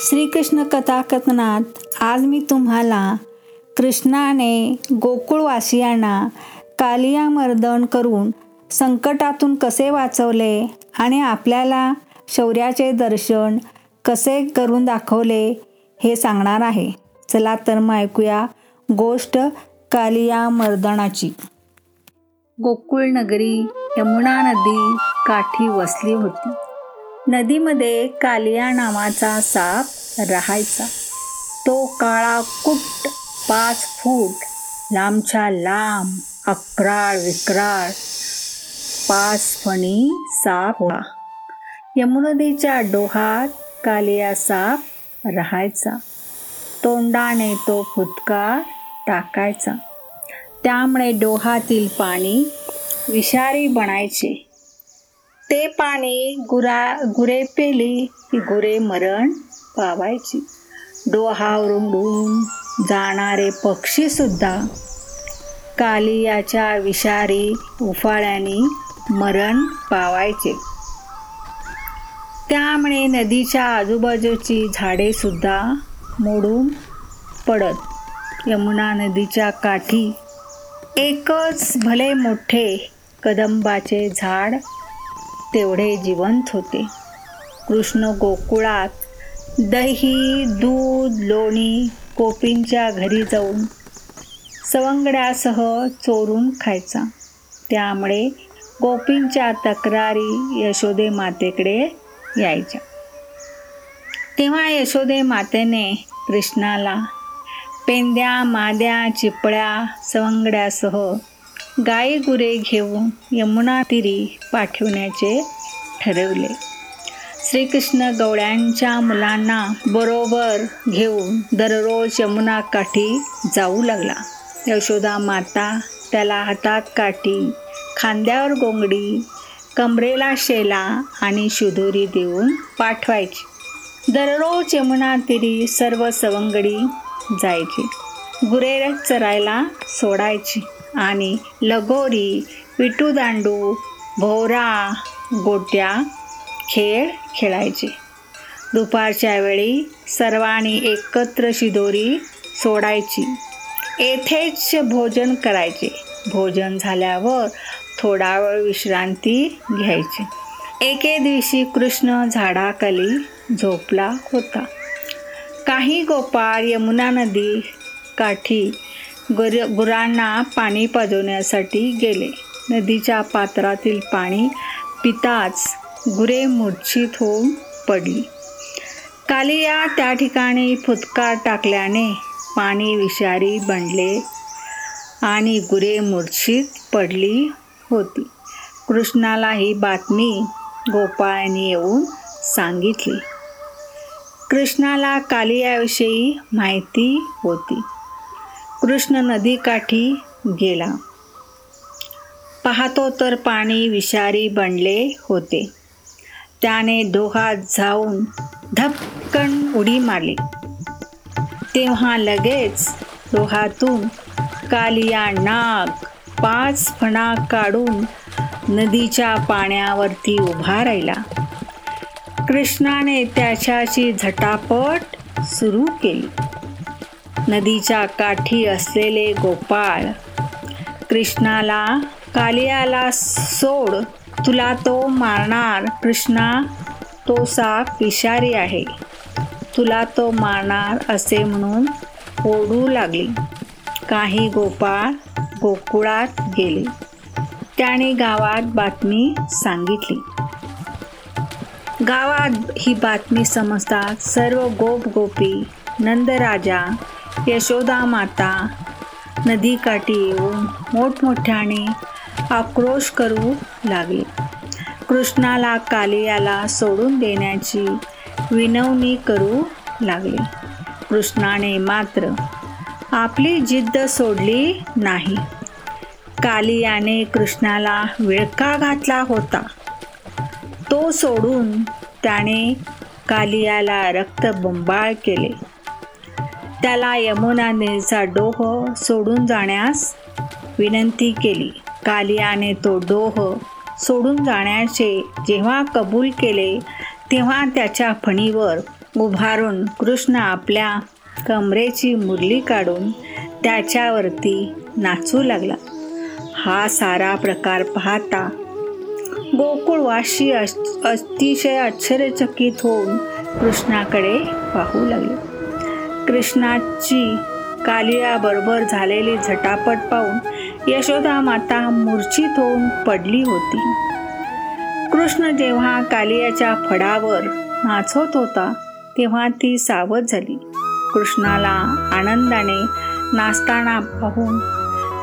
श्रीकृष्ण कथाकथनात आज मी तुम्हाला कृष्णाने गोकुळवासियांना कालियामर्दन करून संकटातून कसे वाचवले आणि आपल्याला शौर्याचे दर्शन कसे करून दाखवले हे सांगणार आहे. चला तर मग ऐकूया गोष्ट कालियामर्दनाची. गोकुळ नगरी यमुना नदी काठी वसली होती. नदीमध्ये कालिया नावाचा साप राहायचा. तो काळा कुट्ट पाच फूट लांबच्या लांब अक्राळ विक्राळ पाच फणी साप होता. यमुनदीच्या डोहात कालिया साप राहायचा. तोंडाने तो फुटकार टाकायचा. त्यामुळे डोहातील पाणी विषारी बनायचे. ते पाणी गुरा गुरे पेली की गुरे मरण पावायची. डोहा उडून जाणारे पक्षीसुद्धा कालियाच्या विषारी उफाळ्याने मरण पावायचे. त्यामुळे नदीच्या आजूबाजूची झाडे सुद्धा मोडून पडत. यमुना नदीच्या काठी एकच भले मोठे कदंबाचे झाड तेवढे जिवंत होते. कृष्ण गोकुळात दही दूध लोणी गोपींच्या घरी जाऊन सवंगड्यासह चोरून खायचा. त्यामुळे गोपींच्या तक्रारी यशोदे मातेकडे यायच्या. तेव्हा यशोदे मातेने कृष्णाला पेंद्या माद्या चिपळ्या सवंगड्यासह गाय गुरे घेऊन यमुना तिरी पाठवण्याचे ठरवले. श्रीकृष्ण गवळ्यांच्या मुलांना बरोबर घेऊन दररोज यमुना काठी जाऊ लागला. यशोदा माता त्याला हातात काठी खांद्यावर गोंगडी कमरेला शेला आणि शुधोरी देऊन पाठवायची. दररोज यमुना तिरी सर्व सवंगडी जायची. गुरे चरायला सोडायची. आणि लगोरी विटूदांडू भोवरा गोट्या खेळ खेळायचे. दुपारच्या वेळी सर्वांनी एकत्र शिदोरी सोडायची. येथेच भोजन करायचे. भोजन झाल्यावर थोडा वेळ विश्रांती घ्यायची. एके दिवशी कृष्ण झाडाखाली झोपला होता. काही गोपाळ यमुना नदी काठी गुर गुरांना पाणी पाजवण्यासाठी गेले. नदीच्या पात्रातील पाणी पिताच गुरे मूर्छित होऊन पडली. कालिया त्या ठिकाणी फुतकार टाकल्याने पाणी विषारी बनले आणि गुरे मूर्छित पडली होती. कृष्णाला ही बातमी गोपाळाने येऊन सांगितली. कृष्णाला कालियाविषयी माहिती होती. कृष्ण नदीकाठी गेला. पाहतो तर पाणी विषारी बनले होते. त्याने डोहात जाऊन धपकन उडी मारली. तेव्हा लगेच डोहातून कालिया नाग पाच फणा काढून नदीच्या पाण्यावरती उभा राहिला. कृष्णाने त्याच्याची झटापट सुरू केली. नदीच्या काठी असलेले गोपाळ. कृष्णाला कालियाला सोड तुला तो मारणार. कृष्णा तो साप विषारी आहे. तुला तो मारणार असे म्हणून ओढू लागली. काही गोपाळ गोकुळात गेले. त्याने गावात बातमी सांगितली. गावात ही बातमी समजतात सर्व गोप गोपी नंदराजा यशोदा माता नदीकाठी येऊन मोठमोठ्याने आक्रोश करू लागले. कृष्णाला कालियाला सोडून देण्याची विनवणी करू लागले. कृष्णाने मात्र आपली जिद्द सोडली नाही. कालियाने कृष्णाला विळका घातला होता. तो सोडून त्याने कालियाला रक्तबंबाळ केले. त्याला यमुना नदीचा डोह सोडून जाण्यास विनंती केली. कालियाने तो डोह सोडून जाण्याचे जेव्हा कबूल केले तेव्हा त्याच्या फणीवर उभारून कृष्ण आपल्या कमरेची मुरली काढून त्याच्यावरती नाचू लागला. हा सारा प्रकार पाहता गोकुळवाशी अतिशय आश्चर्यचकित होऊन कृष्णाकडे पाहू लागले. कृष्णाची कालियाबरोबर झालेली झटापट पाहून यशोदा माता मूर्छित होऊन पडली होती. कृष्ण जेव्हा कालियाच्या फडावर नाचत होता तेव्हा ती सावध झाली. कृष्णाला आनंदाने नाचताना पाहून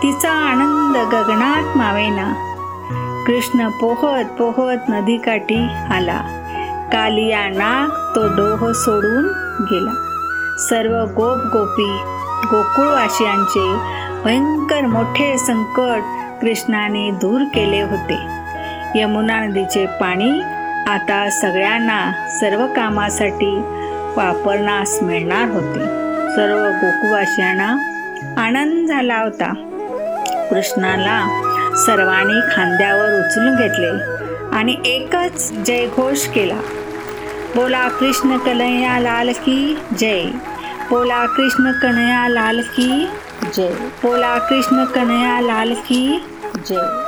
तिचा आनंद गगनात मावेना. कृष्ण पोहत पोहत नदीकाठी आला. कालिया नाग तो डोह सोडून गेला. सर्व गोप गोपी गोकुळवासियांचे भयंकर मोठे संकट कृष्णाने दूर केले होते. यमुना नदीचे पाणी आता सगळ्यांना सर्व कामासाठी वापरण्यास मिळणार होते. सर्व गोकुळवासियांना आनंद झाला होता. कृष्णाला सर्वांनी खांद्यावर उचलून घेतले आणि एकच जयघोष केला. बोला कृष्ण कन्हैया लाल की जय। बोला कृष्ण कन्हैया लाल की जय। बोला कृष्ण कन्हैया लाल की जय।